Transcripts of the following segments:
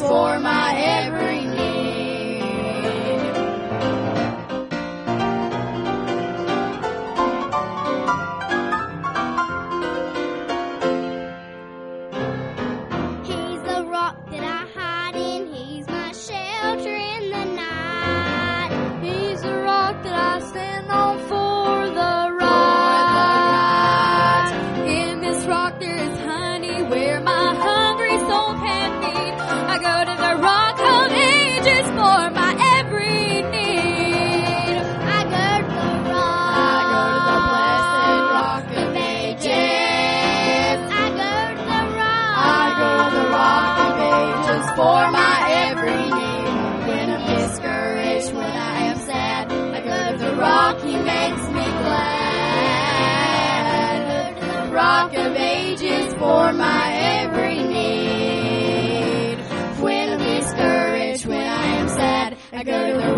for my every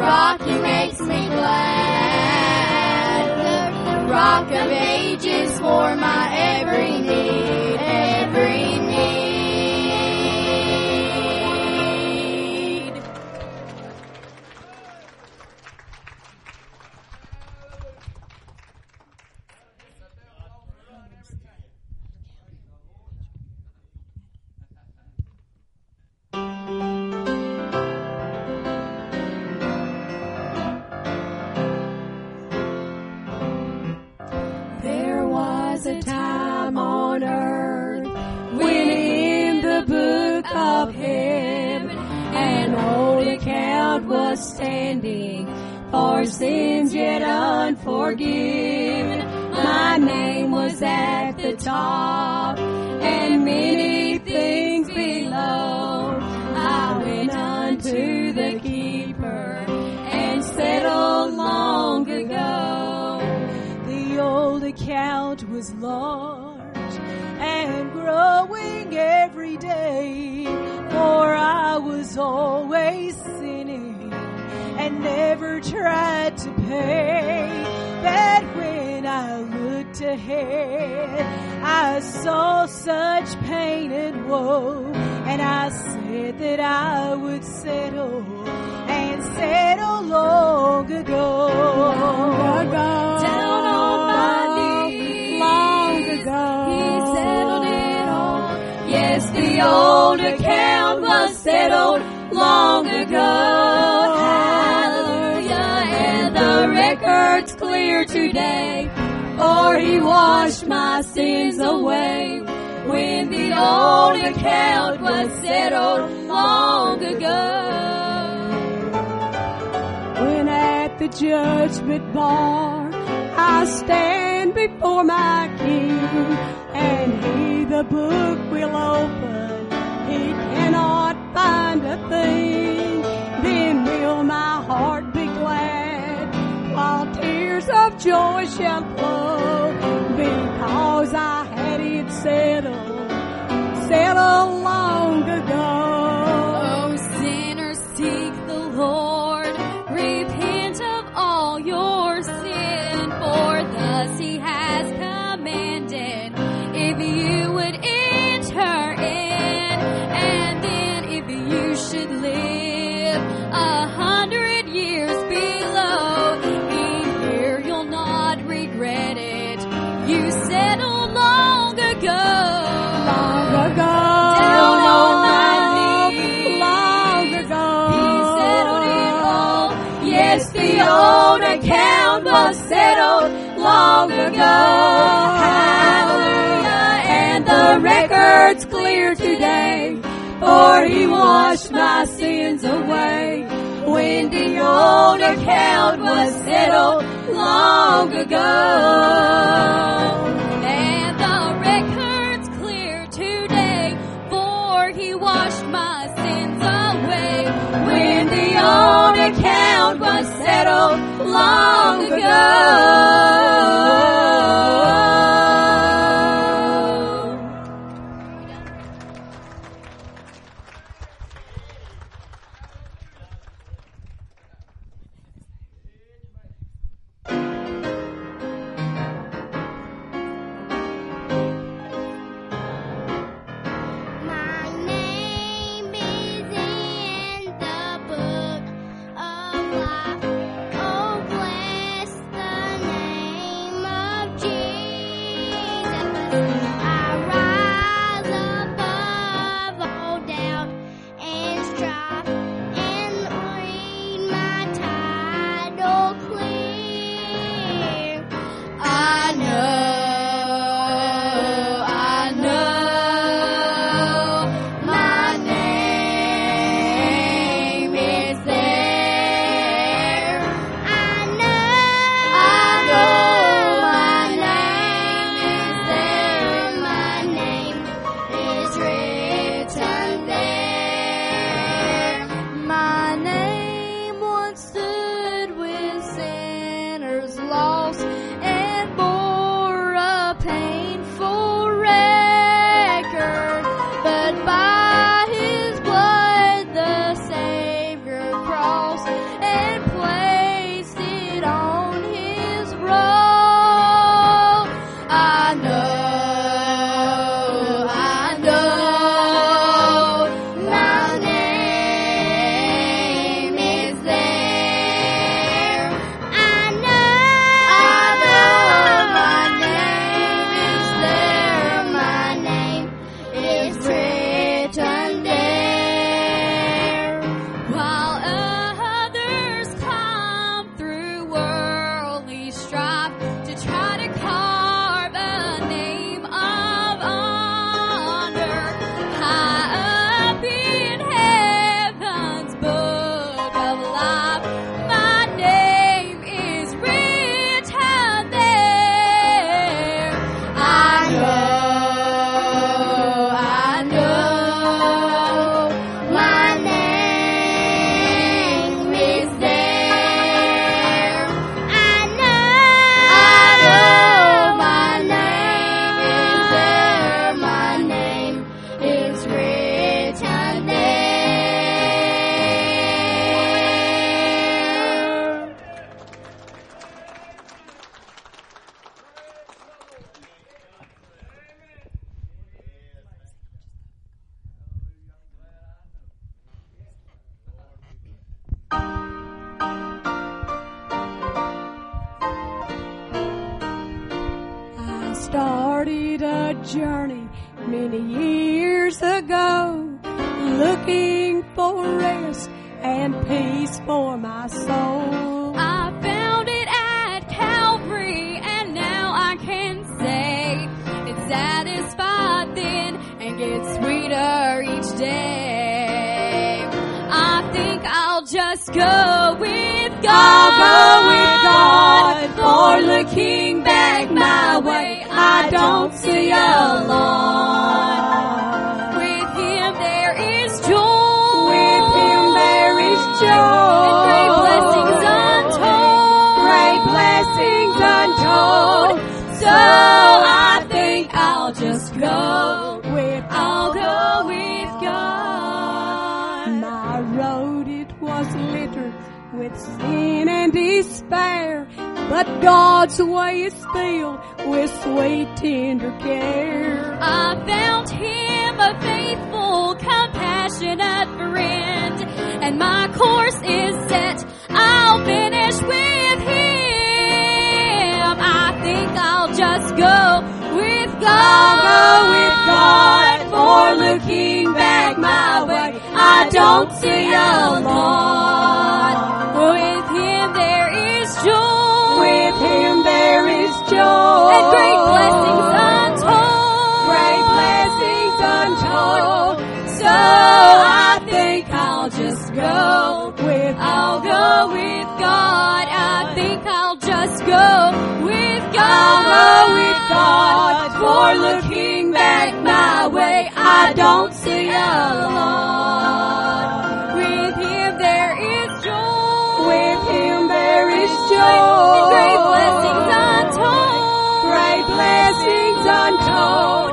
rock you makes me glad. The rock of ages for my every need. washed my sins away. When the old account was settled long ago. When at the judgment bar I stand before my King, and he the book will open, he cannot find a thing. Then will my heart be glad, while tears of joy shall flow settled, settled long ago. long ago. Hallelujah. And the record's clear today. For he washed my sins away. When the old account was settled long ago. And the record's clear today. For he washed my sins away. When the old settled long ago. Go with God. I'll go with God. For looking back my way, I don't see a lot. With Him there is joy. With Him there is joy. Great blessings untold. Great blessings untold.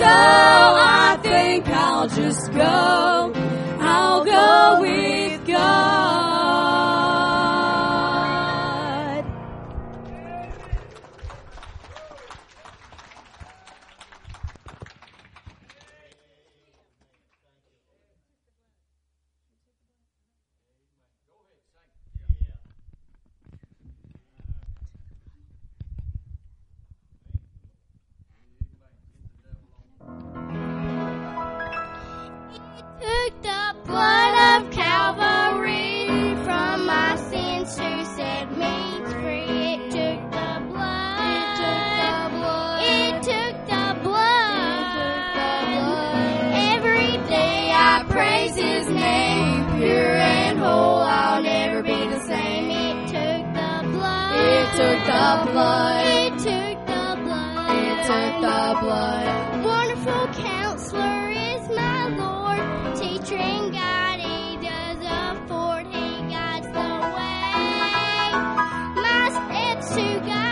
So I think I'll just go. Blood of Calvary from my sins to set me free. It took the blood. It took the blood. It took the blood. Every day I praise His name, pure and whole. I'll never be the same. It took the blood. It took the blood. It took the blood. It took the blood. Wonderful counselor Guide. He guides the way. My steps to guide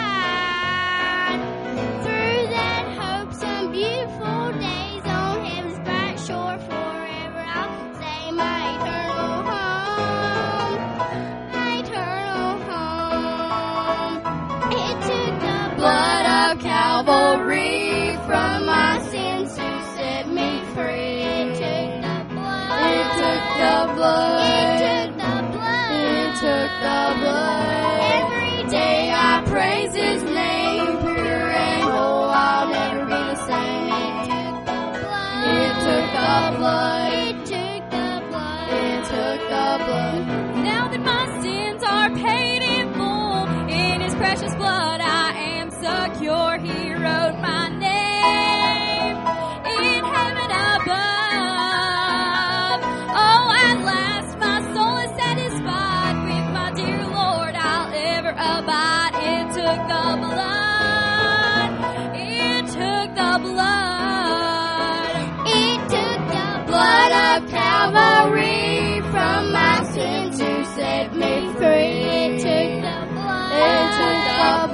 Every day I praise His name, pure and. I'll never be the same. It took the blood. It took the blood. It took the blood. It took the blood. Now that my sins are paid in full in His precious blood,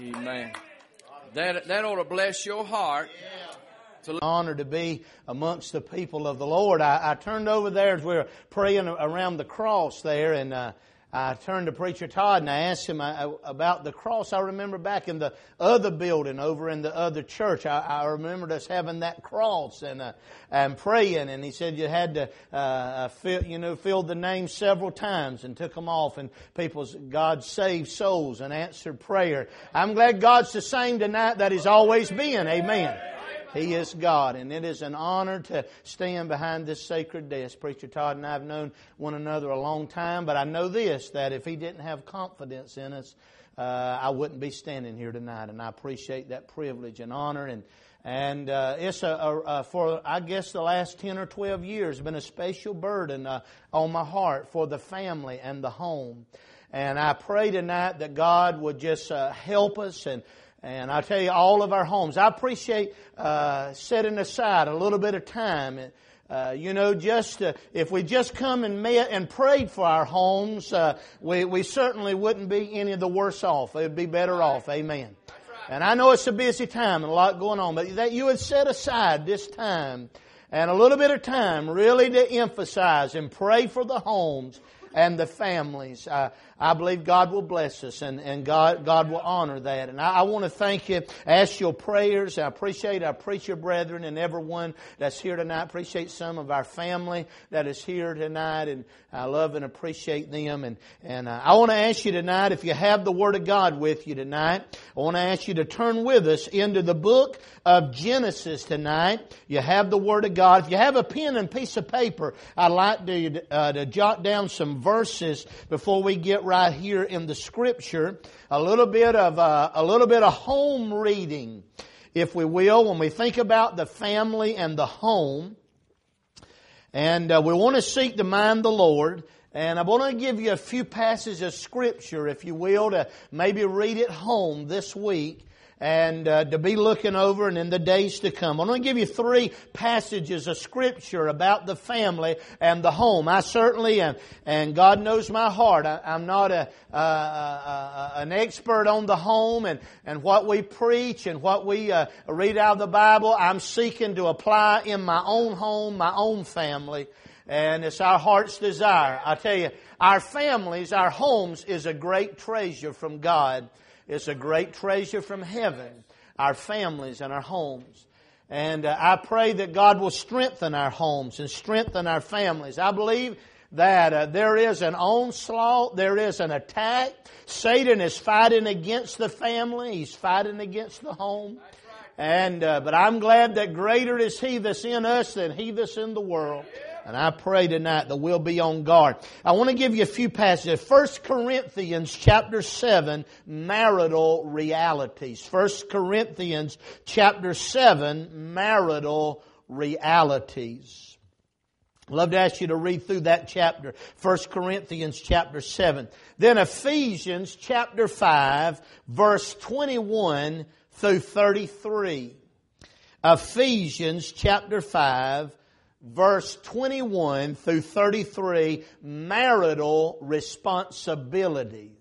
Amen. That, that ought to bless your heart. It's an honor to be amongst the people of the Lord. I, I turned over there as we were praying around the cross there, and uh, I turned to Preacher Todd and I asked him uh, about the cross. I remember back in the other building over in the other church, I, I remembered us having that cross and uh, and praying. And he said you had to uh, uh, fill, you know fill the name several times and took them off, and people's God saved souls and answered prayer. I'm glad God's the same tonight that He's always been. Amen. He is God, and it is an honor to stand behind this sacred desk. Preacher Todd and I have known one another a long time, but I know this that if he didn't have confidence in us, uh, I wouldn't be standing here tonight, and I appreciate that privilege and honor. And and uh, it's a, a, a, for I guess the last ten or twelve years been a special burden uh, on my heart for the family and the home. And I pray tonight that God would just uh, help us and and I tell you, all of our homes. I appreciate uh, setting aside a little bit of time. Uh, you know, just uh, if we just come and met and prayed for our homes, uh, we we certainly wouldn't be any of the worse off. It would be better off. Amen. And I know it's a busy time and a lot going on, but that you would set aside this time and a little bit of time really to emphasize and pray for the homes and the families. Uh, I believe God will bless us and, and God, God will honor that. And I, I want to thank you, ask your prayers. I appreciate I our preacher brethren and everyone that's here tonight. Appreciate some of our family that is here tonight and I love and appreciate them. And, and uh, I want to ask you tonight, if you have the Word of God with you tonight, I want to ask you to turn with us into the book of Genesis tonight. You have the Word of God. If you have a pen and piece of paper, I'd like to, uh, to jot down some verses before we get right here in the Scripture. A little bit of uh, a little bit of home reading, if we will, when we think about the family and the home. And uh, we want to seek to mind the Lord. And I want to give you a few passages of Scripture, if you will, to maybe read at home this week and uh, to be looking over and in the days to come. I'm going to give you three passages of scripture about the family and the home. I certainly am, and God knows my heart. I, am not a, an expert on the home and, and what we preach and what we uh, read out of the Bible. I'm seeking to apply in my own home, my own family. And it's our heart's desire. I tell you, our families, our homes is a great treasure from God. It's a great treasure from heaven, our families and our homes. And uh, I pray that God will strengthen our homes and strengthen our families. I believe that uh, there is an onslaught, there is an attack. Satan is fighting against the family, he's fighting against the home. And uh, but I'm glad that greater is he that's in us than he that's in the world. And I pray tonight that we'll be on guard. I want to give you a few passages. 1 Corinthians chapter 7, marital realities. 1 Corinthians chapter 7, marital realities. I'd love to ask you to read through that chapter. 1 Corinthians chapter 7. Then Ephesians chapter 5, verse 21 through 33. Ephesians chapter 5, verse 21 through 33, marital responsibilities.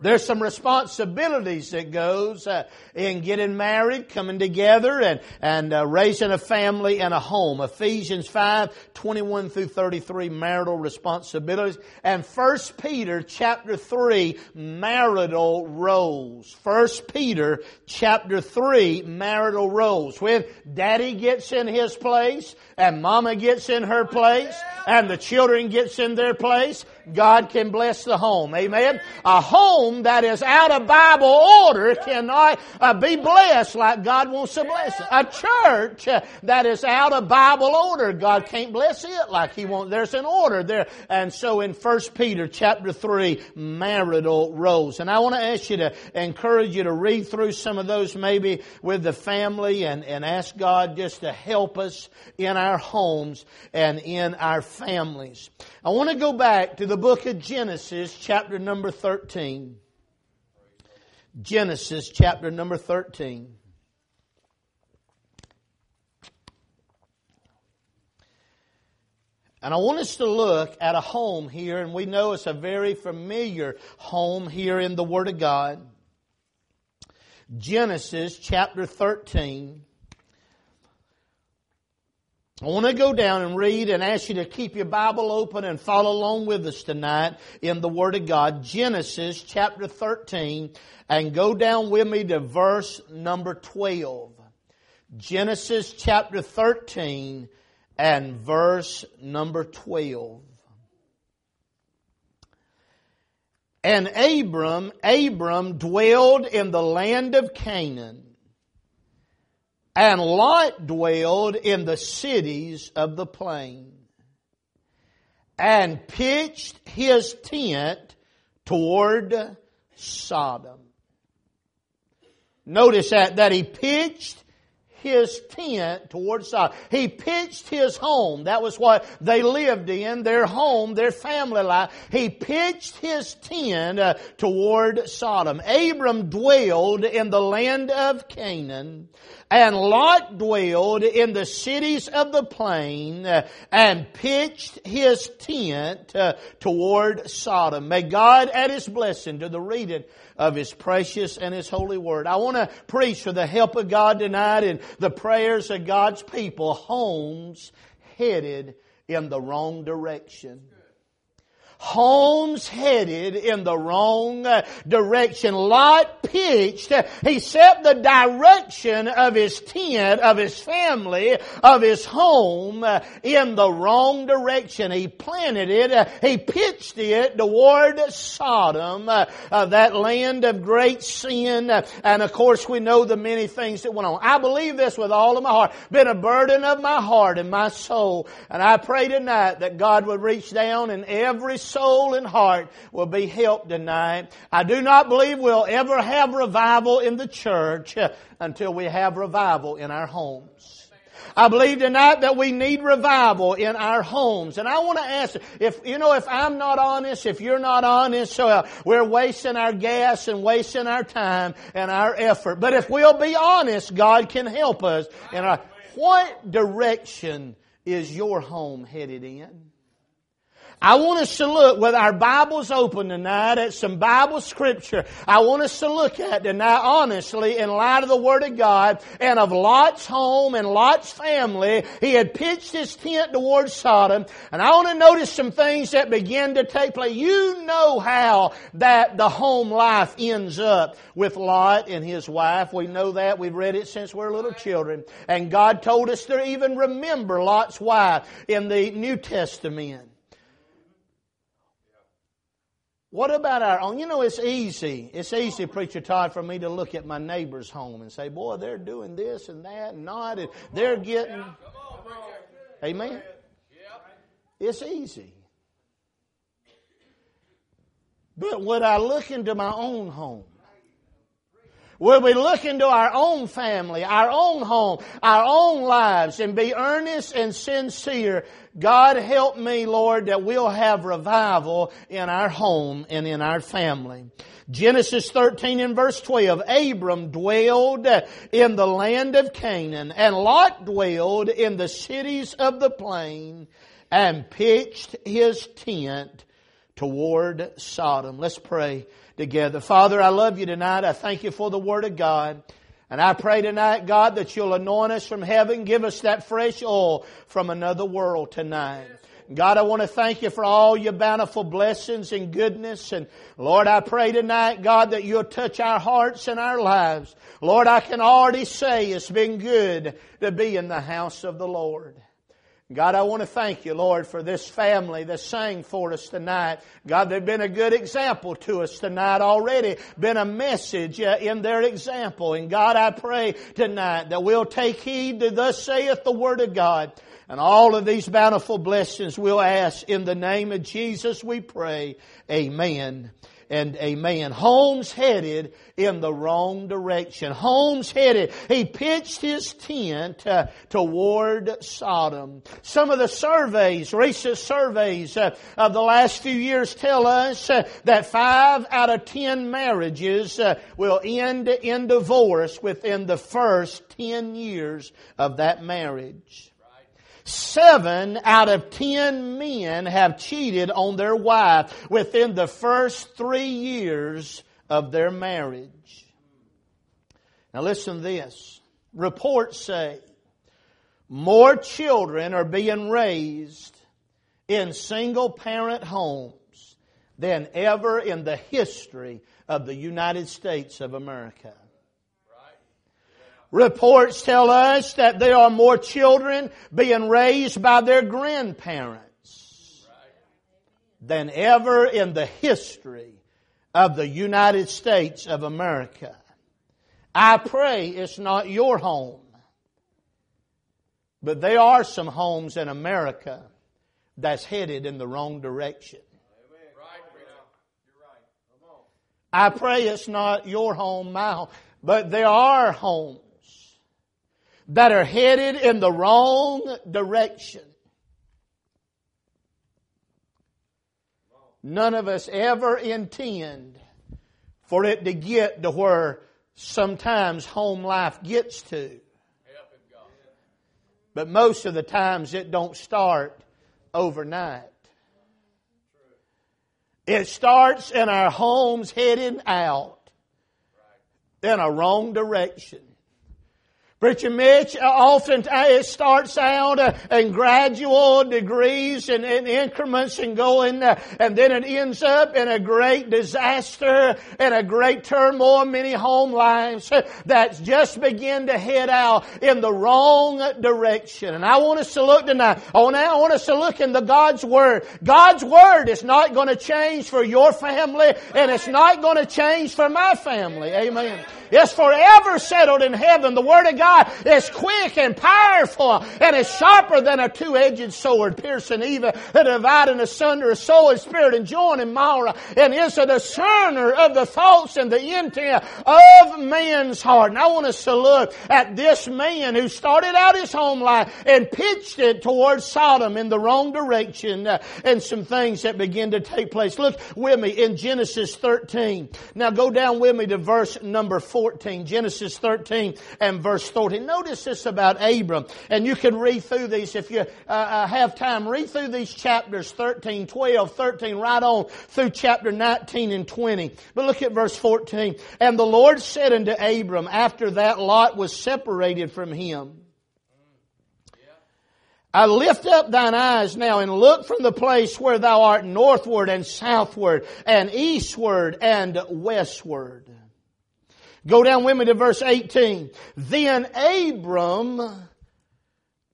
There's some responsibilities that goes uh, in getting married, coming together, and and uh, raising a family and a home. Ephesians five twenty one through thirty three marital responsibilities, and First Peter chapter three marital roles. First Peter chapter three marital roles. When Daddy gets in his place, and Mama gets in her place, and the children gets in their place, God can bless the home. Amen. A home that is out of Bible order cannot uh, be blessed like God wants to bless it. A church uh, that is out of Bible order, God can't bless it like He wants. There's an order there. And so in 1 Peter chapter 3, marital roles. And I want to ask you to encourage you to read through some of those maybe with the family and, and ask God just to help us in our homes and in our families. I want to go back to the book of Genesis, chapter number 13. Genesis, chapter number 13. And I want us to look at a home here, and we know it's a very familiar home here in the Word of God. Genesis chapter 13. I want to go down and read and ask you to keep your Bible open and follow along with us tonight in the Word of God. Genesis chapter 13 and go down with me to verse number 12. Genesis chapter 13 and verse number 12. And Abram, Abram dwelled in the land of Canaan and Lot dwelled in the cities of the plain and pitched his tent toward Sodom. Notice that, that he pitched his tent toward Sodom. He pitched his home. That was what they lived in, their home, their family life. He pitched his tent uh, toward Sodom. Abram dwelled in the land of Canaan, and Lot dwelled in the cities of the plain uh, and pitched his tent uh, toward Sodom. May God add his blessing to the reading of His precious and His holy word. I want to preach for the help of God tonight and the prayers of God's people, homes headed in the wrong direction. Homes headed in the wrong uh, direction. Lot pitched, uh, he set the direction of his tent, of his family, of his home uh, in the wrong direction. He planted it, he pitched it toward Sodom, that land of great sin. And of course we know the many things that went on. I believe this with all of my heart. Been a burden of my heart and my soul. And I pray tonight that God would reach down in every soul and heart will be helped tonight. I do not believe we'll ever have revival in the church uh, until we have revival in our homes. I believe tonight that we need revival in our homes. And I want to ask, if, you know, if I'm not honest, if you're not honest, uh, we're wasting our gas and wasting our time and our effort. But if we'll be honest, God can help us in our, what direction is your home headed in? I want us to look with our Bibles open tonight at some Bible scripture. I want us to look at tonight honestly in light of the Word of God and of Lot's home and Lot's family. He had pitched his tent towards Sodom and I want to notice some things that begin to take place. You know how that the home life ends up with Lot and his wife. We know that. We've read it since we we're little children. And God told us to even remember Lot's wife in the New Testament. What about our own? You know, it's easy. It's easy, Preacher Todd, for me to look at my neighbor's home and say, boy, they're doing this and that and not, and they're getting. Amen? It's easy. But would I look into my own home? Will we look into our own family, our own home, our own lives and be earnest and sincere? God help me, Lord, that we'll have revival in our home and in our family. Genesis 13 and verse 12, Abram dwelled in the land of Canaan and Lot dwelled in the cities of the plain and pitched his tent toward Sodom. Let's pray together. Father, I love you tonight. I thank you for the Word of God. And I pray tonight, God, that you'll anoint us from heaven, give us that fresh oil from another world tonight. God, I want to thank you for all your bountiful blessings and goodness. And Lord, I pray tonight, God, that you'll touch our hearts and our lives. Lord, I can already say it's been good to be in the house of the Lord. God, I want to thank you, Lord, for this family that sang for us tonight. God, they've been a good example to us tonight already. Been a message in their example. And God, I pray tonight that we'll take heed to thus saith the Word of God. And all of these bountiful blessings we'll ask in the name of Jesus we pray. Amen and amen. Homes headed in the wrong direction. Homes headed. He pitched his tent uh, toward Sodom. Some of the surveys, recent surveys uh, of the last few years tell us uh, that five out of ten marriages uh, will end in divorce within the first ten years of that marriage. Seven out of ten men have cheated on their wife within the first three years of their marriage. Now listen to this. Reports say more children are being raised in single parent homes than ever in the history of the United States of America. Reports tell us that there are more children being raised by their grandparents than ever in the history of the United States of America. I pray it's not your home. But there are some homes in America that's headed in the wrong direction. I pray it's not your home, my home, but there are homes that are headed in the wrong direction. None of us ever intend for it to get to where sometimes home life gets to. But most of the times it don't start overnight. It starts in our homes heading out in a wrong direction. Preacher Mitch, uh, often uh, it starts out uh, in gradual degrees and, and increments and going, and then it ends up in a great disaster and a great turmoil. Many home lives that just begin to head out in the wrong direction. And I want us to look tonight. Oh, now I want us to look in the God's Word. God's Word is not going to change for your family, and it's not going to change for my family. Amen. It's forever settled in heaven. The Word of God is quick and powerful and is sharper than a two-edged sword, piercing even the dividing asunder of soul and spirit and joint and marrow, and is a discerner of the thoughts and the intent of man's heart. And I want us to look at this man who started out his home life and pitched it towards Sodom in the wrong direction uh, and some things that begin to take place. Look with me in Genesis 13. Now go down with me to verse number 4. 14, Genesis 13 and verse 14. Notice this about Abram, and you can read through these if you uh, uh, have time. Read through these chapters 13, 12, 13, right on through chapter 19 and 20. But look at verse 14. And the Lord said unto Abram, after that Lot was separated from him, I lift up thine eyes now and look from the place where thou art northward and southward and eastward and westward. Go down with me to verse 18. Then Abram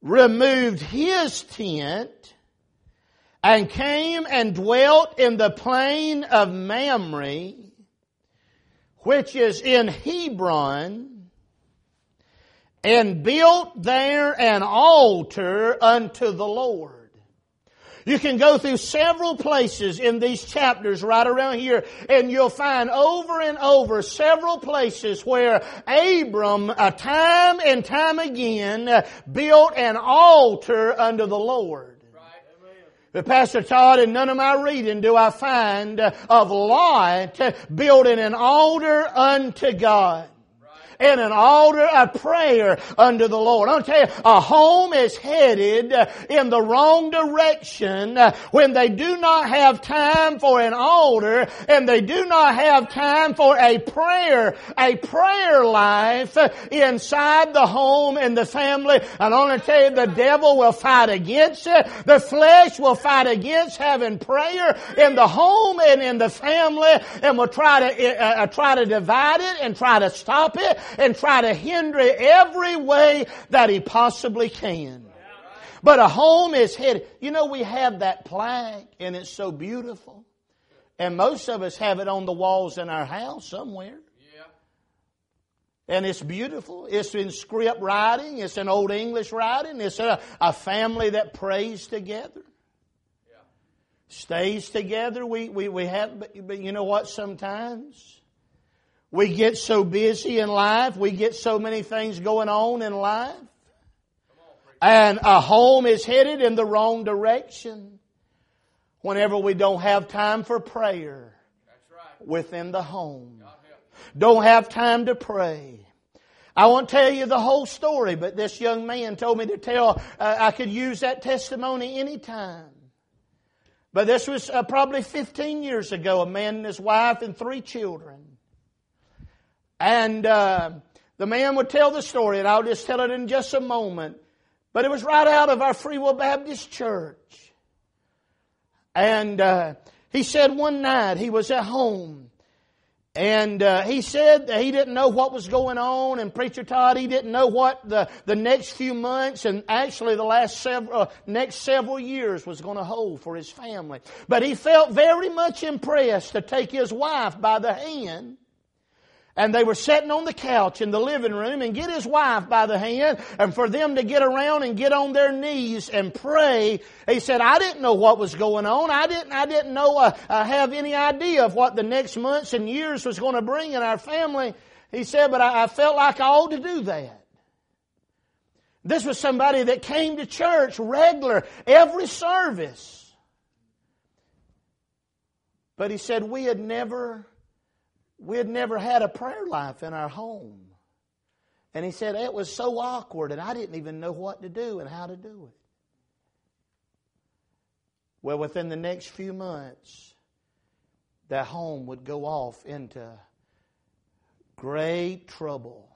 removed his tent and came and dwelt in the plain of Mamre, which is in Hebron, and built there an altar unto the Lord. You can go through several places in these chapters right around here and you'll find over and over several places where Abram, uh, time and time again, uh, built an altar unto the Lord. But Pastor Todd, in none of my reading do I find uh, of Lot building an altar unto God and an altar of prayer unto the Lord. I'll tell you, a home is headed in the wrong direction when they do not have time for an altar and they do not have time for a prayer, a prayer life inside the home and the family. And I want to tell you, the devil will fight against it. The flesh will fight against having prayer in the home and in the family and will try to, uh, uh try to divide it and try to stop it and try to hinder every way that he possibly can. But a home is headed. You know, we have that plaque and it's so beautiful. And most of us have it on the walls in our house somewhere. Yeah. And it's beautiful. It's in script writing. It's in Old English writing. It's a, a family that prays together. Yeah. Stays together. We, we, we have, but, but you know what? Sometimes we get so busy in life. We get so many things going on in life. And a home is headed in the wrong direction whenever we don't have time for prayer within the home. Don't have time to pray. I won't tell you the whole story, but this young man told me to tell, uh, I could use that testimony anytime. But this was uh, probably 15 years ago, a man and his wife and three children. And uh, the man would tell the story, and I'll just tell it in just a moment. But it was right out of our Free Will Baptist Church. And uh, he said one night he was at home. And uh, he said that he didn't know what was going on, and Preacher Todd, he didn't know what the, the next few months and actually the last several, uh, next several years was going to hold for his family. But he felt very much impressed to take his wife by the hand and they were sitting on the couch in the living room and get his wife by the hand and for them to get around and get on their knees and pray. He said, I didn't know what was going on. I didn't, I didn't know, uh, uh, have any idea of what the next months and years was going to bring in our family. He said, but I, I felt like I ought to do that. This was somebody that came to church regular, every service. But he said, we had never we had never had a prayer life in our home. And he said it was so awkward and I didn't even know what to do and how to do it. Well, within the next few months, that home would go off into great trouble.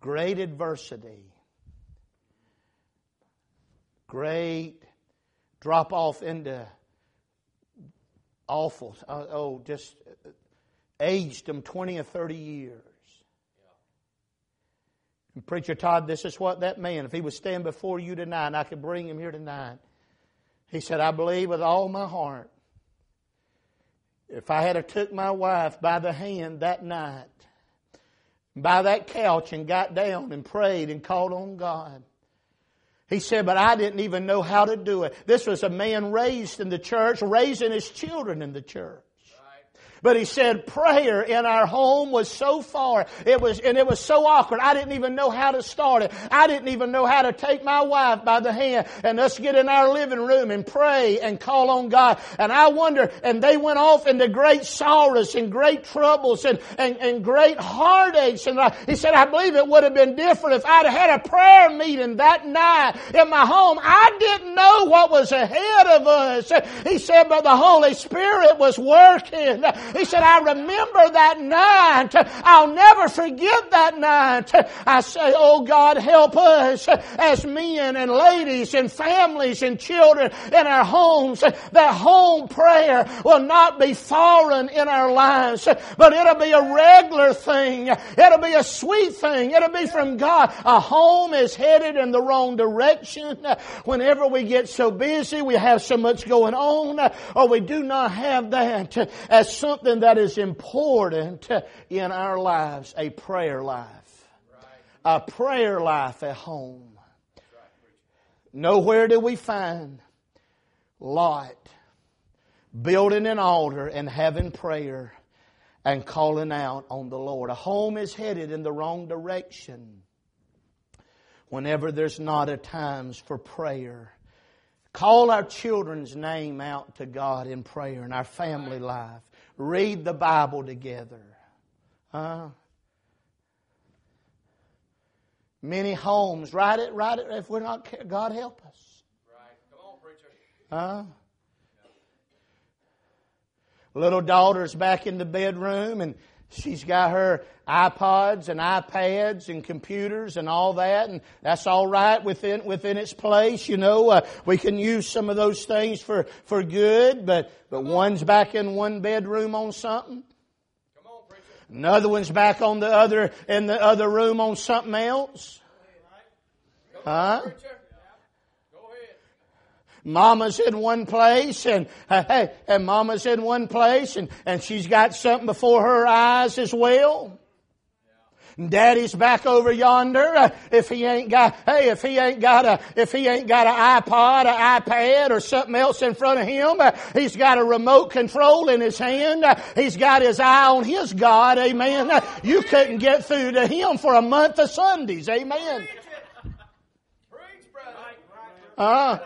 great adversity, great drop off into awful, uh, oh, just aged them 20 or 30 years. And Preacher Todd, this is what that man, if he would stand before you tonight, I could bring him here tonight. He said, I believe with all my heart. If I had to took my wife by the hand that night, by that couch and got down and prayed and called on God, he said, but I didn't even know how to do it. This was a man raised in the church, raising his children in the church. But he said prayer in our home was so far. It was, and it was so awkward. I didn't even know how to start it. I didn't even know how to take my wife by the hand and us get in our living room and pray and call on God. And I wonder, and they went off into great sorrows and great troubles and, and, and great heartaches. And I, he said, I believe it would have been different if I'd had a prayer meeting that night in my home. I didn't know what was ahead of us. He said, but the Holy Spirit was working. He said, I remember that night. I'll never forget that night. I say, oh God, help us as men and ladies and families and children in our homes. That home prayer will not be foreign in our lives, but it'll be a regular thing. It'll be a sweet thing. It'll be from God. A home is headed in the wrong direction. Whenever we get so busy, we have so much going on, or we do not have that as something something that is important in our lives a prayer life. A prayer life at home. Nowhere do we find Lot building an altar and having prayer and calling out on the Lord. A home is headed in the wrong direction whenever there's not a times for prayer. Call our children's name out to God in prayer in our family life read the Bible together. Uh, many homes, write it, write it. If we're not, God help us. Right. Come on, preacher. Uh, little daughter's back in the bedroom and She's got her iPods and iPads and computers and all that, and that's all right within within its place. You know, uh, we can use some of those things for for good, but but one's back in one bedroom on something. Another one's back on the other in the other room on something else. Huh? Mama's in one place and, uh, hey, and mama's in one place and, and she's got something before her eyes as well. Daddy's back over yonder. Uh, if he ain't got, hey, if he ain't got a, if he ain't got an iPod, an iPad, or something else in front of him, uh, he's got a remote control in his hand. Uh, he's got his eye on his God. Amen. Uh, you couldn't get through to him for a month of Sundays. Amen. Uh,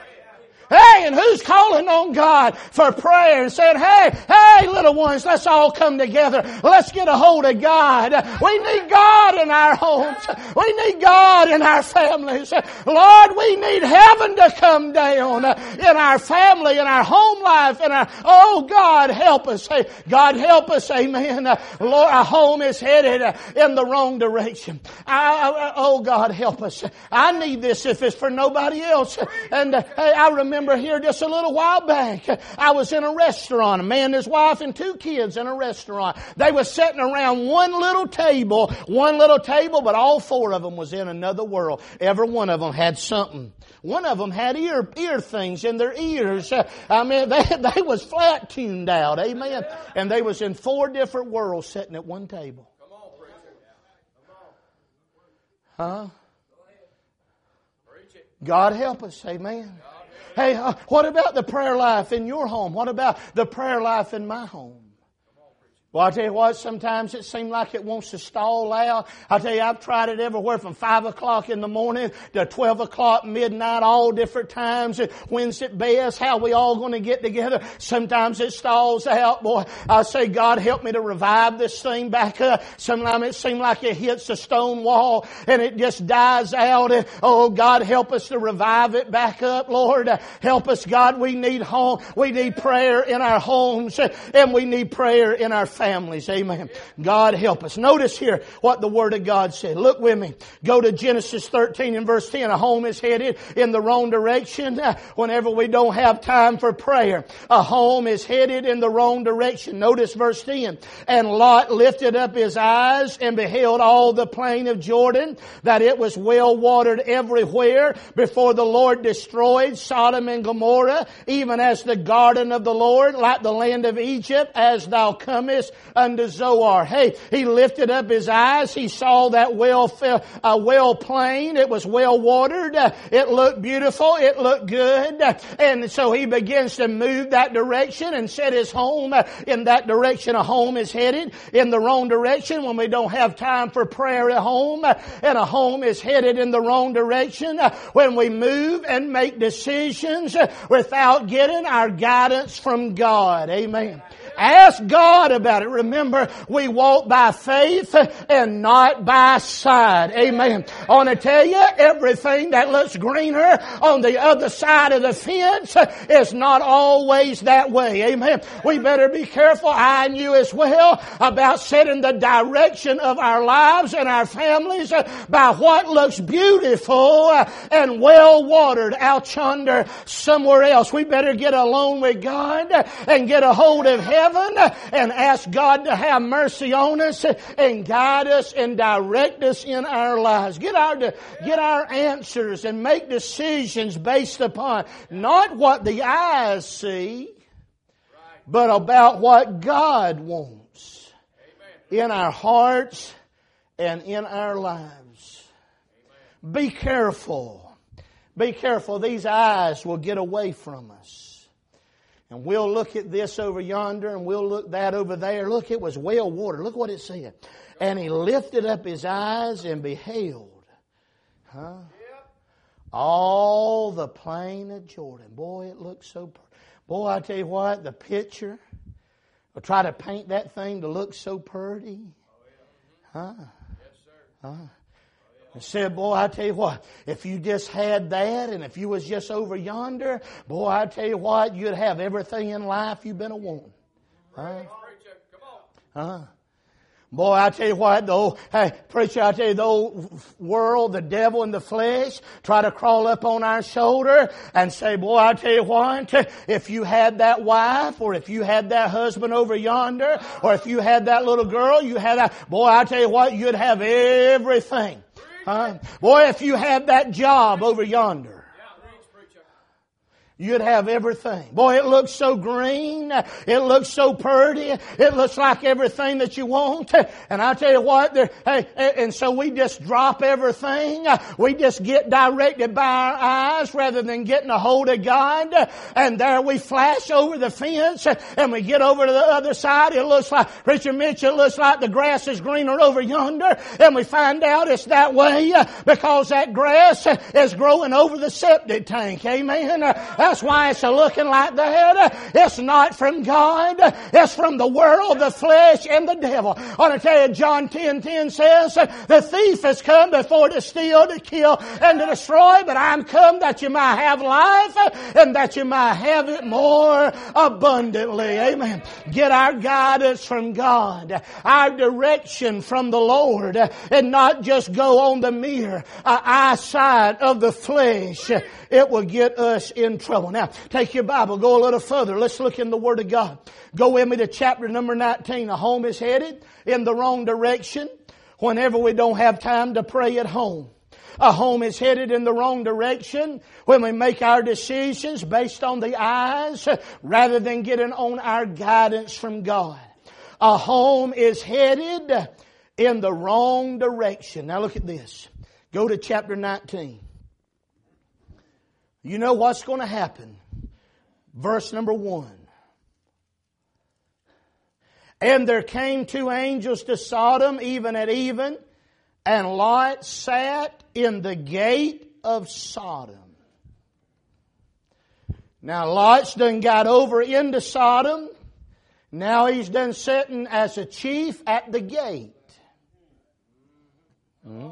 Hey, and who's calling on God for prayer and saying, hey, hey, little ones, let's all come together. Let's get a hold of God. We need God in our homes. We need God in our families. Lord, we need heaven to come down in our family, in our home life, in our, oh God, help us. Hey, God help us. Amen. Lord, our home is headed in the wrong direction. I, I, oh God, help us. I need this if it's for nobody else. And hey, I remember remember here just a little while back, I was in a restaurant, a man, his wife, and two kids in a restaurant. They were sitting around one little table, one little table, but all four of them was in another world. Every one of them had something. One of them had ear, ear things in their ears. I mean, they, they was flat tuned out. Amen. And they was in four different worlds sitting at one table. Come on, preacher. Huh? God help us. Amen. Hey, uh, what about the prayer life in your home? What about the prayer life in my home? Well, I tell you what, sometimes it seems like it wants to stall out. I tell you, I've tried it everywhere from five o'clock in the morning to twelve o'clock midnight, all different times. When's it best? How we all going to get together? Sometimes it stalls out. Boy, I say, God help me to revive this thing back up. Sometimes it seems like it hits a stone wall and it just dies out. And, oh, God help us to revive it back up, Lord. Help us, God. We need home. We need prayer in our homes and we need prayer in our families families. Amen. God help us. Notice here what the Word of God said. Look with me. Go to Genesis 13 and verse 10. A home is headed in the wrong direction whenever we don't have time for prayer. A home is headed in the wrong direction. Notice verse 10. And Lot lifted up his eyes and beheld all the plain of Jordan, that it was well watered everywhere before the Lord destroyed Sodom and Gomorrah, even as the garden of the Lord, like the land of Egypt, as thou comest unto Zoar. Hey, he lifted up his eyes. He saw that well, uh, well plain. It was well watered. Uh, it looked beautiful. It looked good. Uh, and so he begins to move that direction and set his home uh, in that direction. A home is headed in the wrong direction when we don't have time for prayer at home. And a home is headed in the wrong direction when we move and make decisions without getting our guidance from God. Amen. Ask God about it. Remember, we walk by faith and not by sight. Amen. I want to tell you, everything that looks greener on the other side of the fence is not always that way. Amen. We better be careful, I and you as well, about setting the direction of our lives and our families by what looks beautiful and well watered out yonder somewhere else. We better get alone with God and get a hold of heaven heaven and ask God to have mercy on us and guide us and direct us in our lives. Get our, get our answers and make decisions based upon not what the eyes see, but about what God wants in our hearts and in our lives. Be careful. Be careful. These eyes will get away from us. And we'll look at this over yonder and we'll look that over there. Look, it was well watered. Look what it said. And he lifted up his eyes and beheld. Huh? All the plain of Jordan. Boy, it looks so pretty. Boy, I tell you what, the picture. I'll try to paint that thing to look so pretty. Huh? Yes, sir. Huh? And said, boy, I tell you what, if you just had that and if you was just over yonder, boy, I tell you what, you'd have everything in life you've been a wanting. Huh? Huh? Boy, I tell you what, though, hey, preacher, I tell you, the old world, the devil and the flesh try to crawl up on our shoulder and say, boy, I tell you what, if you had that wife or if you had that husband over yonder or if you had that little girl, you had that, boy, I tell you what, you'd have everything. Huh? Boy, if you had that job over yonder, You'd have everything. Boy, it looks so green. It looks so pretty. It looks like everything that you want. And I tell you what, there, hey, and so we just drop everything. We just get directed by our eyes rather than getting a hold of God. And there we flash over the fence and we get over to the other side. It looks like, Richard Mitchell, it looks like the grass is greener over yonder. And we find out it's that way because that grass is growing over the septic tank. Amen. That's why it's looking like that. It's not from God. It's from the world, the flesh, and the devil. I want to tell you, John 10, 10 says, the thief has come before to steal, to kill, and to destroy, but I'm come that you might have life and that you might have it more abundantly. Amen. Get our guidance from God, our direction from the Lord, and not just go on the mere uh, eyesight of the flesh. It will get us in trouble trouble. Now, take your Bible, go a little further. Let's look in the Word of God. Go with me to chapter number 19. A home is headed in the wrong direction whenever we don't have time to pray at home. A home is headed in the wrong direction when we make our decisions based on the eyes rather than getting on our guidance from God. A home is headed in the wrong direction. Now look at this. Go to chapter 19. You know what's going to happen. Verse number one. And there came two angels to Sodom, even at even, and Lot sat in the gate of Sodom. Now Lot's done got over into Sodom. Now he's done sitting as a chief at the gate. Hmm?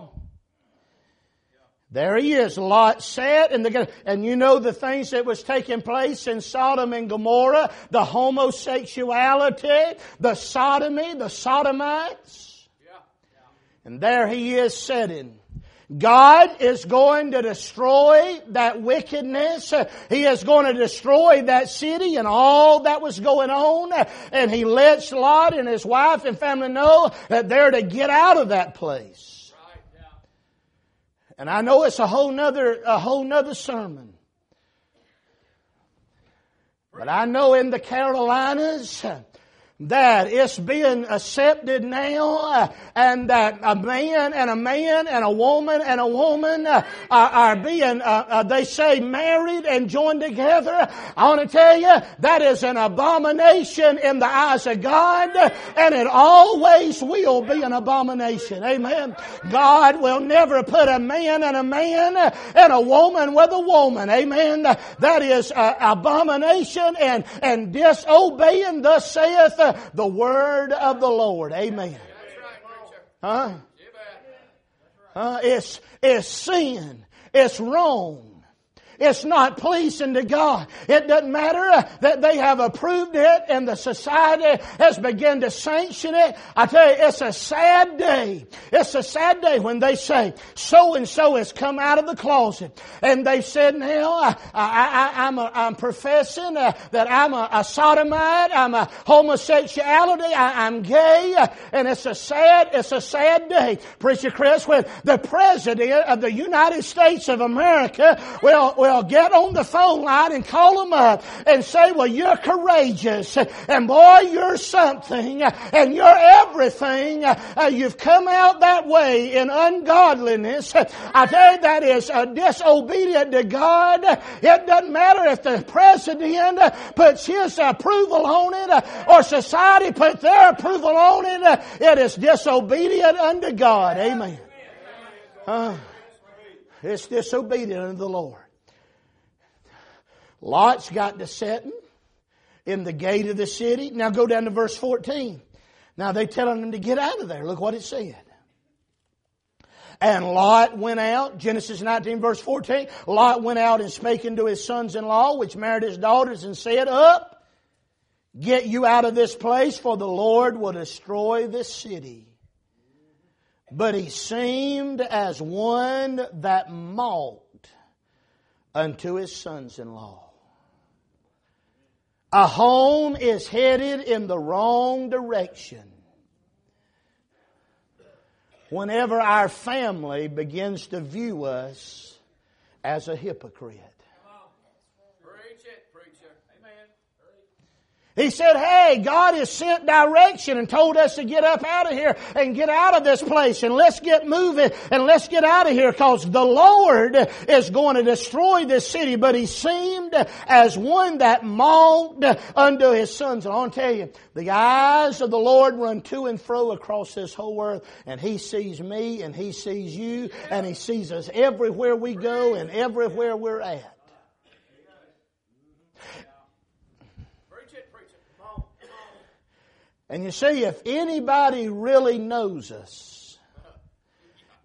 There he is, Lot sat, and the, and you know the things that was taking place in Sodom and Gomorrah, the homosexuality, the sodomy, the sodomites. And there he is sitting. God is going to destroy that wickedness. He is going to destroy that city and all that was going on. And he lets Lot and his wife and family know that they're to get out of that place. And I know it's a whole nother, a whole nother sermon. But I know in the Carolinas, that it's being accepted now uh, and that a man and a man and a woman and a woman uh, are, are, being, uh, they say married and joined together. I want to tell you, that is an abomination in the eyes of God and it always will be an abomination. Amen. God will never put a man and a man and a woman with a woman. Amen. That is abomination and, and disobeying thus saith the word of the Lord. Amen. Huh? Huh? It's, it's sin. It's wrong. It's not pleasing to God. It doesn't matter that they have approved it and the society has begun to sanction it. I tell you, it's a sad day. It's a sad day when they say, so and so has come out of the closet. And they said, now, I, I, am a, I'm professing uh, that I'm a, a, sodomite, I'm a homosexuality, I, am gay, and it's a sad, it's a sad day. Preacher Chris, when the President of the United States of America will, will well, get on the phone line and call them up and say, well, you're courageous and boy, you're something and you're everything. Uh, you've come out that way in ungodliness. I tell you, that is uh, disobedient to God. It doesn't matter if the president puts his approval on it or society put their approval on it. It is disobedient unto God. Amen. Uh, it's disobedient unto the Lord. Lot's got to setting in the gate of the city. Now go down to verse 14. Now they telling him to get out of there. Look what it said. And Lot went out, Genesis 19 verse 14, Lot went out and spake unto his sons-in-law, which married his daughters, and said, Up, get you out of this place, for the Lord will destroy this city. But he seemed as one that mocked unto his sons-in-law. A home is headed in the wrong direction whenever our family begins to view us as a hypocrite. He said, Hey, God has sent direction and told us to get up out of here and get out of this place and let's get moving and let's get out of here because the Lord is going to destroy this city. But he seemed as one that mocked unto his sons. And I want to tell you, the eyes of the Lord run to and fro across this whole earth and he sees me and he sees you and he sees us everywhere we go and everywhere we're at. And you see, if anybody really knows us,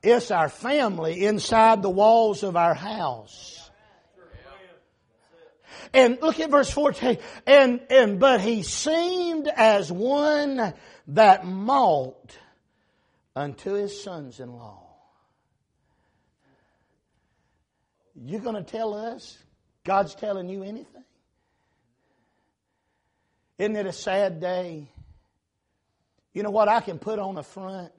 it's our family inside the walls of our house. And look at verse 14. And, and, but he seemed as one that mocked unto his sons in law. You're gonna tell us God's telling you anything? Isn't it a sad day you know what I can put on the front?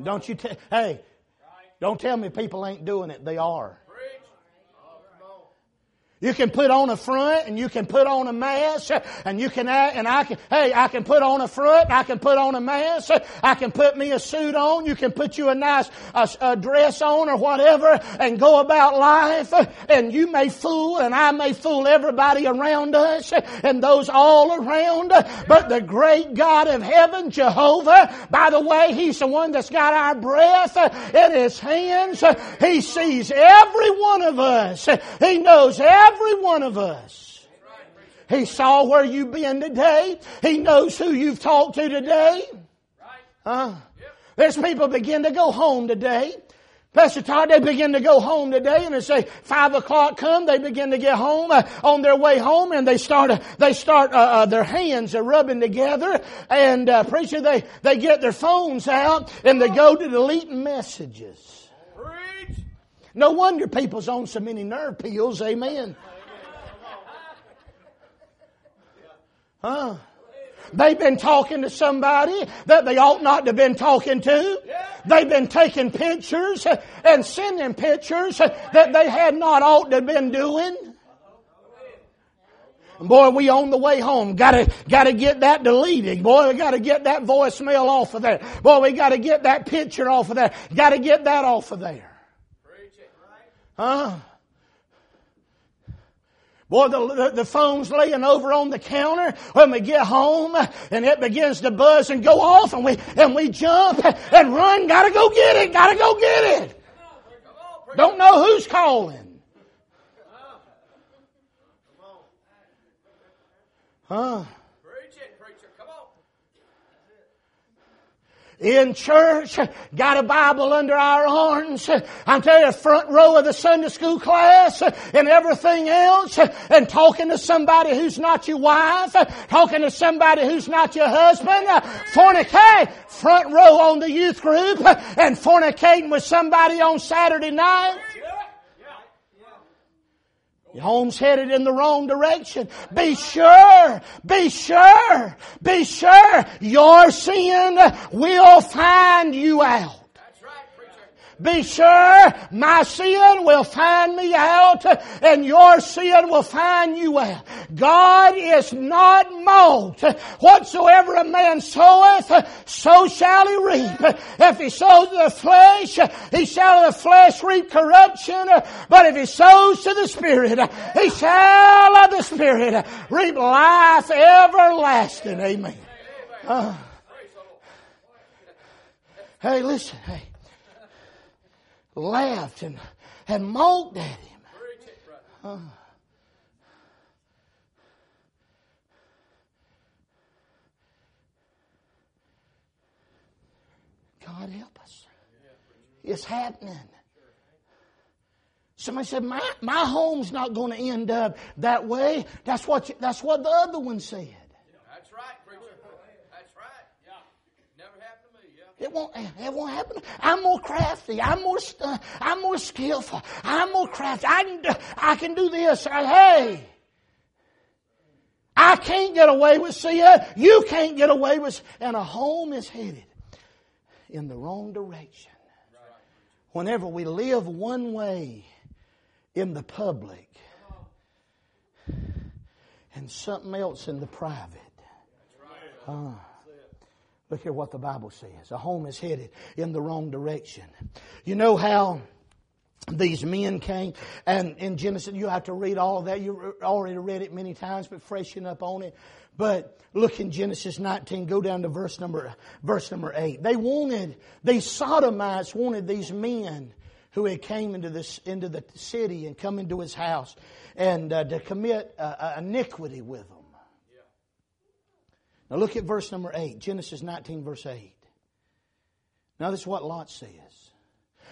Don't you tell, hey, don't tell me people ain't doing it. They are. You can put on a front and you can put on a mask and you can act and I can, hey, I can put on a front, I can put on a mask, I can put me a suit on, you can put you a nice a, a dress on or whatever and go about life and you may fool and I may fool everybody around us and those all around. But the great God of heaven, Jehovah, by the way, He's the one that's got our breath in His hands. He sees every one of us. He knows every every one of us. He saw where you've been today. He knows who you've talked to today. Huh? There's people begin to go home today Pastor Todd, they begin to go home today and they say five o'clock come, they begin to get home, uh, on their way home and they start, uh, they start, uh, uh, their hands are rubbing together and, uh, preacher, they, they get their phones out and they go to deleting messages. No wonder people's on so many nerve pills, amen. Huh? They've been talking to somebody that they ought not to have been talking to. They've been taking pictures and sending pictures that they had not ought to have been doing. Boy, we on the way home. Gotta, gotta get that deleted. Boy, we gotta get that voicemail off of there. Boy, we gotta get that picture off of there. Gotta get that off of there. Huh? Boy, the, the, the, phone's laying over on the counter when we get home and it begins to buzz and go off and we, and we jump and run. Gotta go get it. Gotta go get it. Don't know who's calling. Huh? In church, got a Bible under our arms. I'm telling you, front row of the Sunday school class and everything else, and talking to somebody who's not your wife, talking to somebody who's not your husband, fornicate, front row on the youth group, and fornicating with somebody on Saturday night. Your home's headed in the wrong direction. Be sure, be sure, be sure your sin will find you out. Be sure my sin will find me out and your sin will find you out. God is not mocked. Whatsoever a man soweth, so shall he reap. If he sows to the flesh, he shall of the flesh reap corruption. But if he sows to the Spirit, he shall of the Spirit reap life everlasting. Amen. Uh, hey, listen, hey laughed and, and mocked at him. Uh, God help us. It's happening. Somebody said, my, my home's not going to end up that way. That's what, you, that's what the other one said. It won't, it won't happen. I'm more crafty. I'm more, uh, I'm more skillful. I'm more crafty. I can, I can do this. Hey, I can't get away with sin. You can't get away with, and a home is headed in the wrong direction. Whenever we live one way in the public and something else in the private. Uh, Look here what the Bible says. A home is headed in the wrong direction. You know how these men came and in Genesis you have to read all of that. You already read it many times, but freshen up on it. But look in Genesis 19, go down to verse number, verse number 8. They wanted, these sodomites wanted these men who had came into this, into the city and come into his house and uh, to commit uh, iniquity with them. Now look at verse number 8, Genesis 19, verse 8. Now this is what Lot says.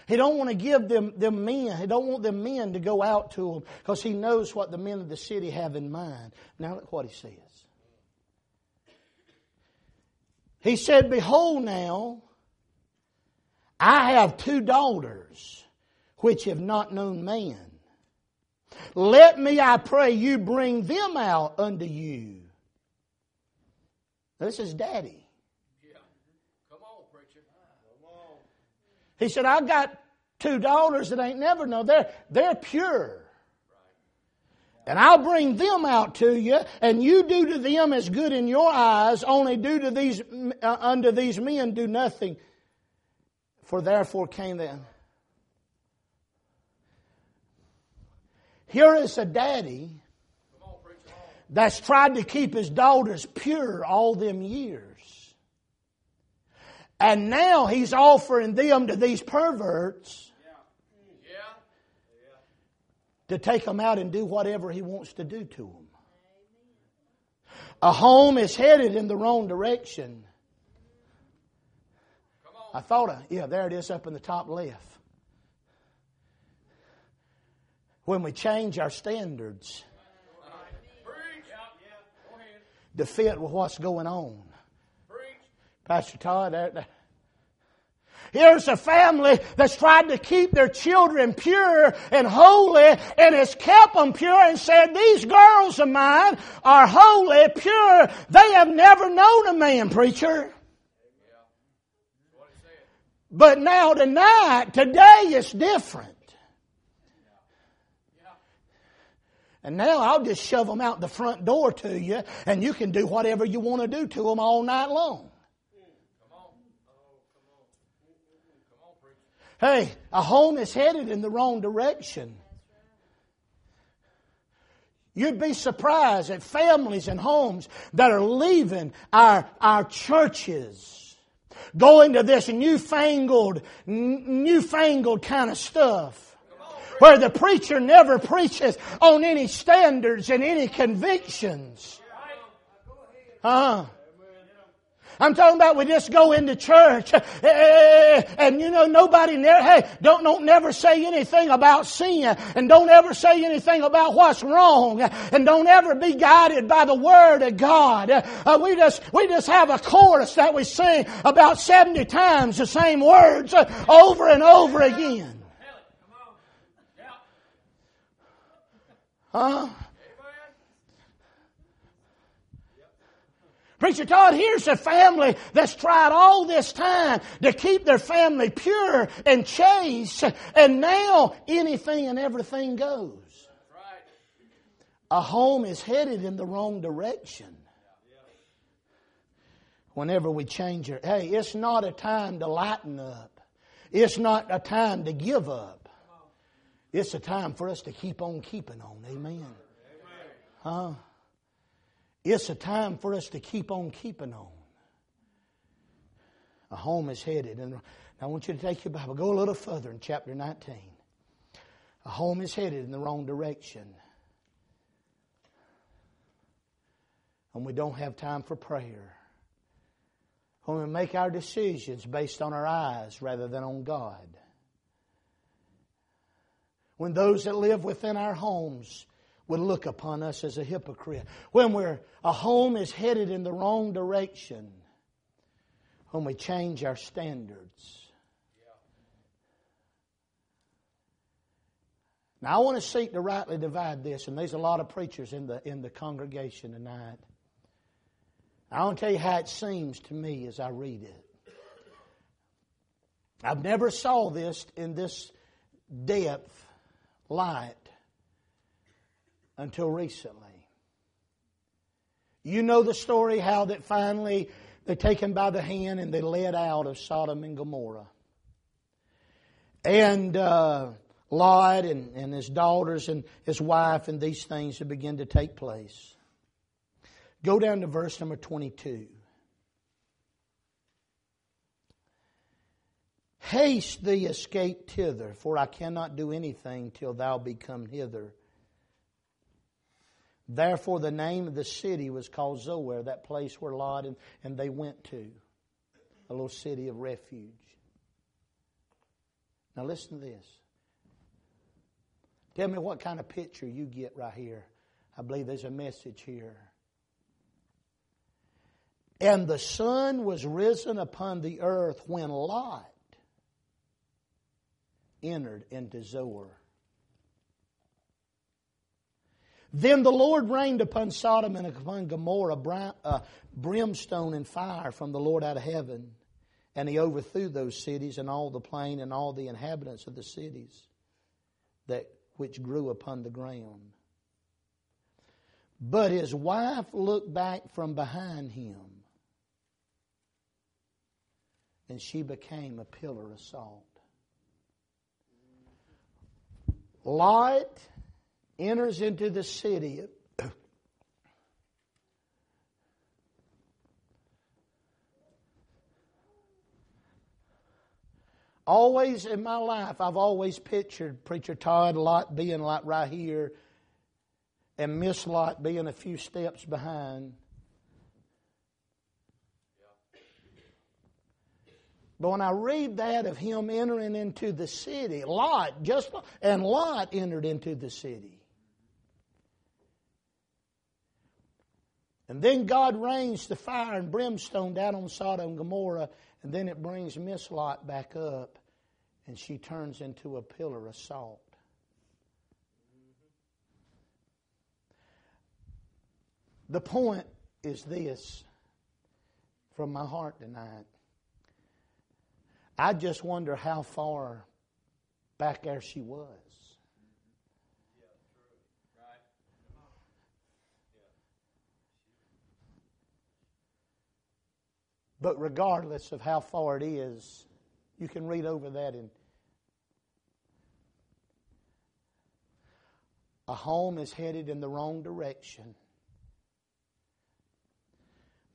He don't want to give them, them men, he don't want them men to go out to him because he knows what the men of the city have in mind. Now look what he says. He said, Behold now, I have two daughters which have not known man. Let me, I pray you, bring them out unto you this is daddy. Yeah. Come on, preacher. Come on. He said, I've got two daughters that ain't never known. They're, they're pure. And I'll bring them out to you, and you do to them as good in your eyes, only do to these, uh, unto these men do nothing. For therefore came then. Here is a daddy that's tried to keep his daughters pure all them years. And now he's offering them to these perverts to take them out and do whatever he wants to do to them. A home is headed in the wrong direction. I thought, I, yeah, there it is up in the top left. when we change our standards to fit with what's going on. Pastor Todd, Here's a family that's tried to keep their children pure and holy and has kept them pure and said, these girls of mine are holy, pure. They have never known a man, preacher. But now tonight, today is different. And now I'll just shove them out the front door to you and you can do whatever you want to do to them all night long. Hey, a home is headed in the wrong direction. You'd be surprised at families and homes that are leaving our, our churches, going to this newfangled, newfangled kind of stuff. Where the preacher never preaches on any standards and any convictions. Uh, I'm talking about we just go into church eh, eh, eh, and you know nobody never, hey, don't, don't never say anything about sin and don't ever say anything about what's wrong and don't ever be guided by the Word of God. Uh, we just, we just have a chorus that we sing about 70 times the same words over and over again. Huh? Preacher Todd, here's a family that's tried all this time to keep their family pure and chaste, and now anything and everything goes. A home is headed in the wrong direction. Whenever we change it, hey, it's not a time to lighten up. It's not a time to give up. It's a time for us to keep on keeping on. Amen. Huh? It's a time for us to keep on keeping on. A home is headed. And I want you to take your Bible, go a little further in chapter 19. A home is headed in the wrong direction. And we don't have time for prayer. When we make our decisions based on our eyes rather than on God. When those that live within our homes would look upon us as a hypocrite. When we're, a home is headed in the wrong direction, when we change our standards. Now, I want to seek to rightly divide this, and there's a lot of preachers in the, in the congregation tonight. I want to tell you how it seems to me as I read it. I've never saw this in this depth, light, until recently. You know the story how that finally they take him by the hand and they led out of Sodom and Gomorrah. And uh, Lot and, and his daughters and his wife and these things have begin to take place. Go down to verse number 22. Haste thee, escape thither, for I cannot do anything till thou be come hither. Therefore, the name of the city was called Zoar, that place where Lot and, and they went to, a little city of refuge. Now, listen to this. Tell me what kind of picture you get right here. I believe there's a message here. And the sun was risen upon the earth when Lot entered into Zoar. Then the Lord rained upon Sodom and upon Gomorrah uh, brimstone and fire from the Lord out of heaven. And he overthrew those cities and all the plain and all the inhabitants of the cities that which grew upon the ground. But his wife looked back from behind him, and she became a pillar of salt. Lot enters into the city. always in my life, I've always pictured Preacher Todd Lot being like right here and Miss Lot being a few steps behind. But when I read that of him entering into the city, Lot, just and Lot entered into the city. And then God rains the fire and brimstone down on Sodom and Gomorrah, and then it brings Miss Lot back up, and she turns into a pillar of salt. The point is this from my heart tonight. I just wonder how far back there she was. But regardless of how far it is, you can read over that in a home is headed in the wrong direction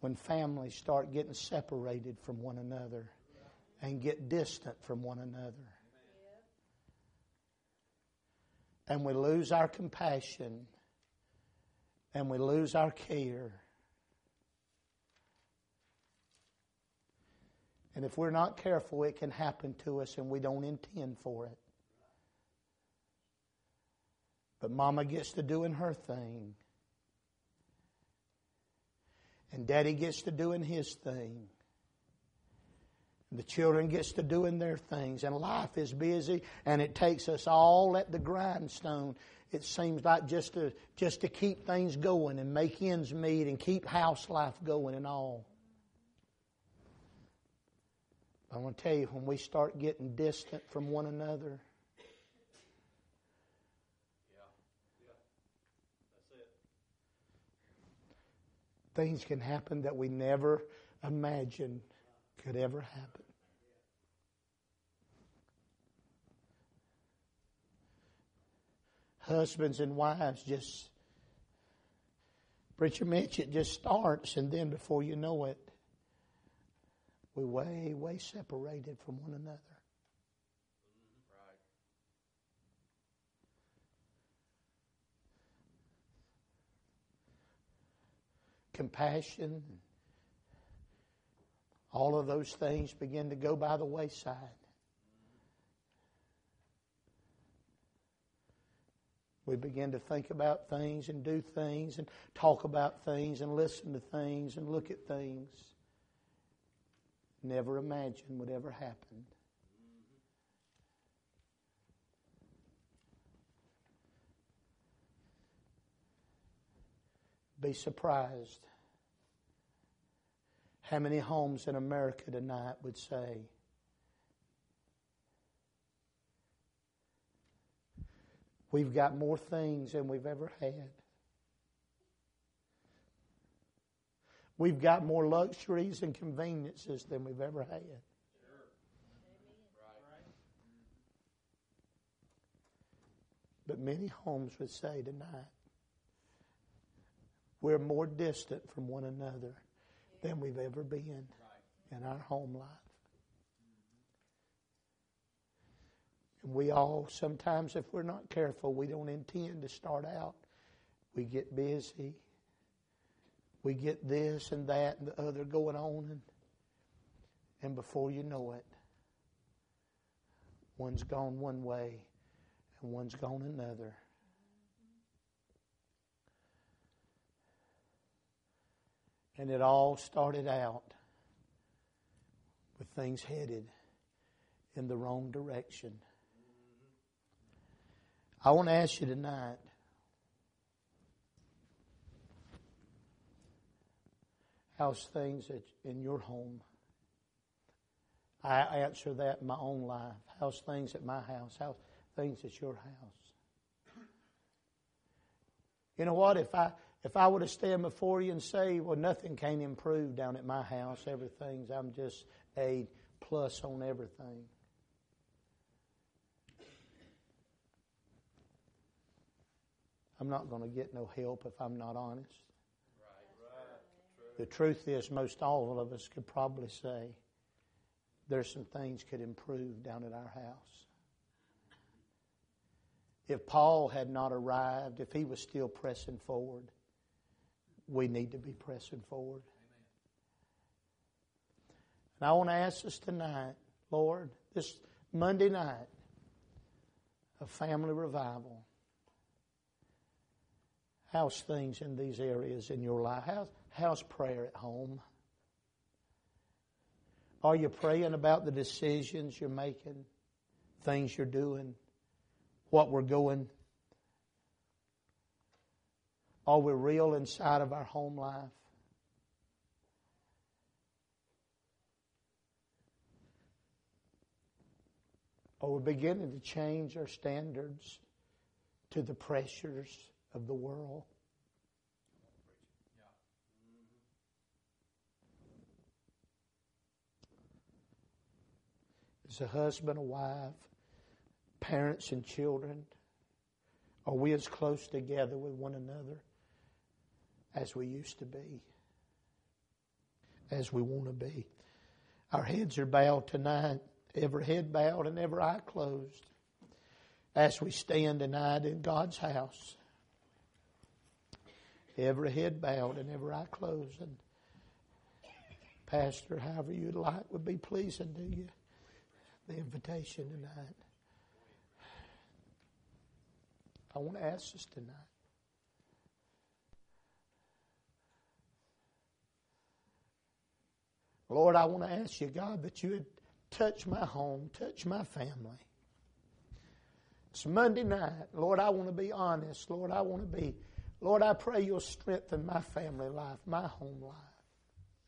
when families start getting separated from one another and get distant from one another. And we lose our compassion and we lose our care. And if we're not careful, it can happen to us and we don't intend for it. But Mama gets to doing her thing. And Daddy gets to doing his thing. The children gets to doing their things and life is busy and it takes us all at the grindstone. It seems like just to just to keep things going and make ends meet and keep house life going and all. I want to tell you when we start getting distant from one another, things can happen that we never imagined could ever happen. Husbands and wives just, Preacher Mitch, it just starts, and then before you know it, we're way, way separated from one another. Compassion, all of those things begin to go by the wayside. We begin to think about things and do things and talk about things and listen to things and look at things. Never imagine would ever happen. Be surprised how many homes in America tonight would say, We've got more things than we've ever had. We've got more luxuries and conveniences than we've ever had. But many homes would say tonight, we're more distant from one another than we've ever been in our home life. And we all, sometimes, if we're not careful, we don't intend to start out. We get busy. We get this and that and the other going on. And, and before you know it, one's gone one way and one's gone another. And it all started out with things headed in the wrong direction. I want to ask you tonight how's things in your home? I answer that in my own life. How's things at my house? How's things at your house? You know what? If I if I were to stand before you and say, well, nothing can improve down at my house, everything's, I'm just a plus on everything. I'm not going to get no help if I'm not honest. The truth is, most all of us could probably say there's some things could improve down at our house. If Paul had not arrived, if he was still pressing forward, we need to be pressing forward. And I want to ask us tonight, Lord, this Monday night a family revival. How's things in these areas in your life? How's, how's prayer at home? Are you praying about the decisions you're making, things you're doing, what we're going? Are we real inside of our home life? Are we beginning to change our standards to the pressures of the world? As a husband, a wife, parents, and children, are we as close together with one another as we used to be? As we want to be? Our heads are bowed tonight, every head bowed and every eye closed, as we stand tonight in God's house. Every head bowed and every eye closed. And Pastor, however you'd like would be pleasing to you the invitation tonight. I want to ask us tonight. Lord, I want to ask you, God, that you would touch my home, touch my family. It's Monday night. Lord, I want to be honest. Lord, I want to be. Lord, I pray you'll strengthen my family life, my home life.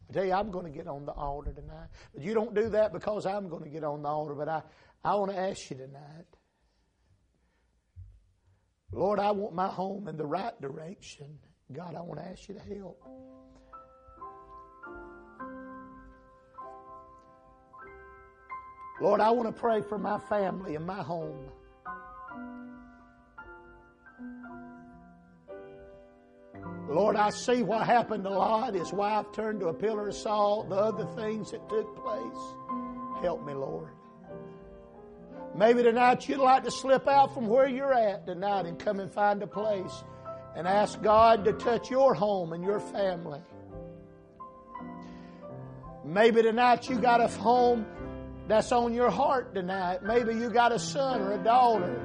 I tell you, I'm going to get on the altar tonight. But you don't do that because I'm going to get on the altar. But I, I want to ask you tonight. Lord, I want my home in the right direction. God, I want to ask you to help. Lord, I want to pray for my family and my home. Lord, I see what happened to Lot. His wife turned to a pillar of salt, the other things that took place. Help me, Lord. Maybe tonight you'd like to slip out from where you're at tonight and come and find a place and ask God to touch your home and your family. Maybe tonight you got a home that's on your heart tonight. Maybe you got a son or a daughter,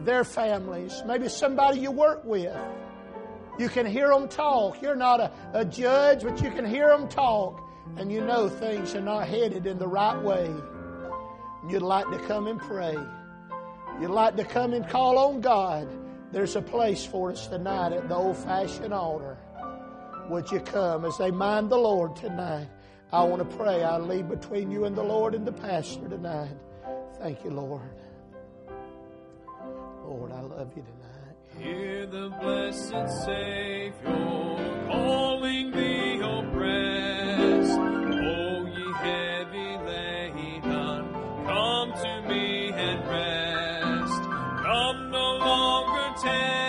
their families, maybe somebody you work with. You can hear them talk. You're not a, a judge, but you can hear them talk, and you know things are not headed in the right way. You'd like to come and pray. You'd like to come and call on God. There's a place for us tonight at the old fashioned altar. Would you come as they mind the Lord tonight? I want to pray. I leave between you and the Lord and the pastor tonight. Thank you, Lord. Lord, I love you tonight. Hear the blessed Savior calling the oppressed. O ye heavy laden, come to me and rest. Come no longer take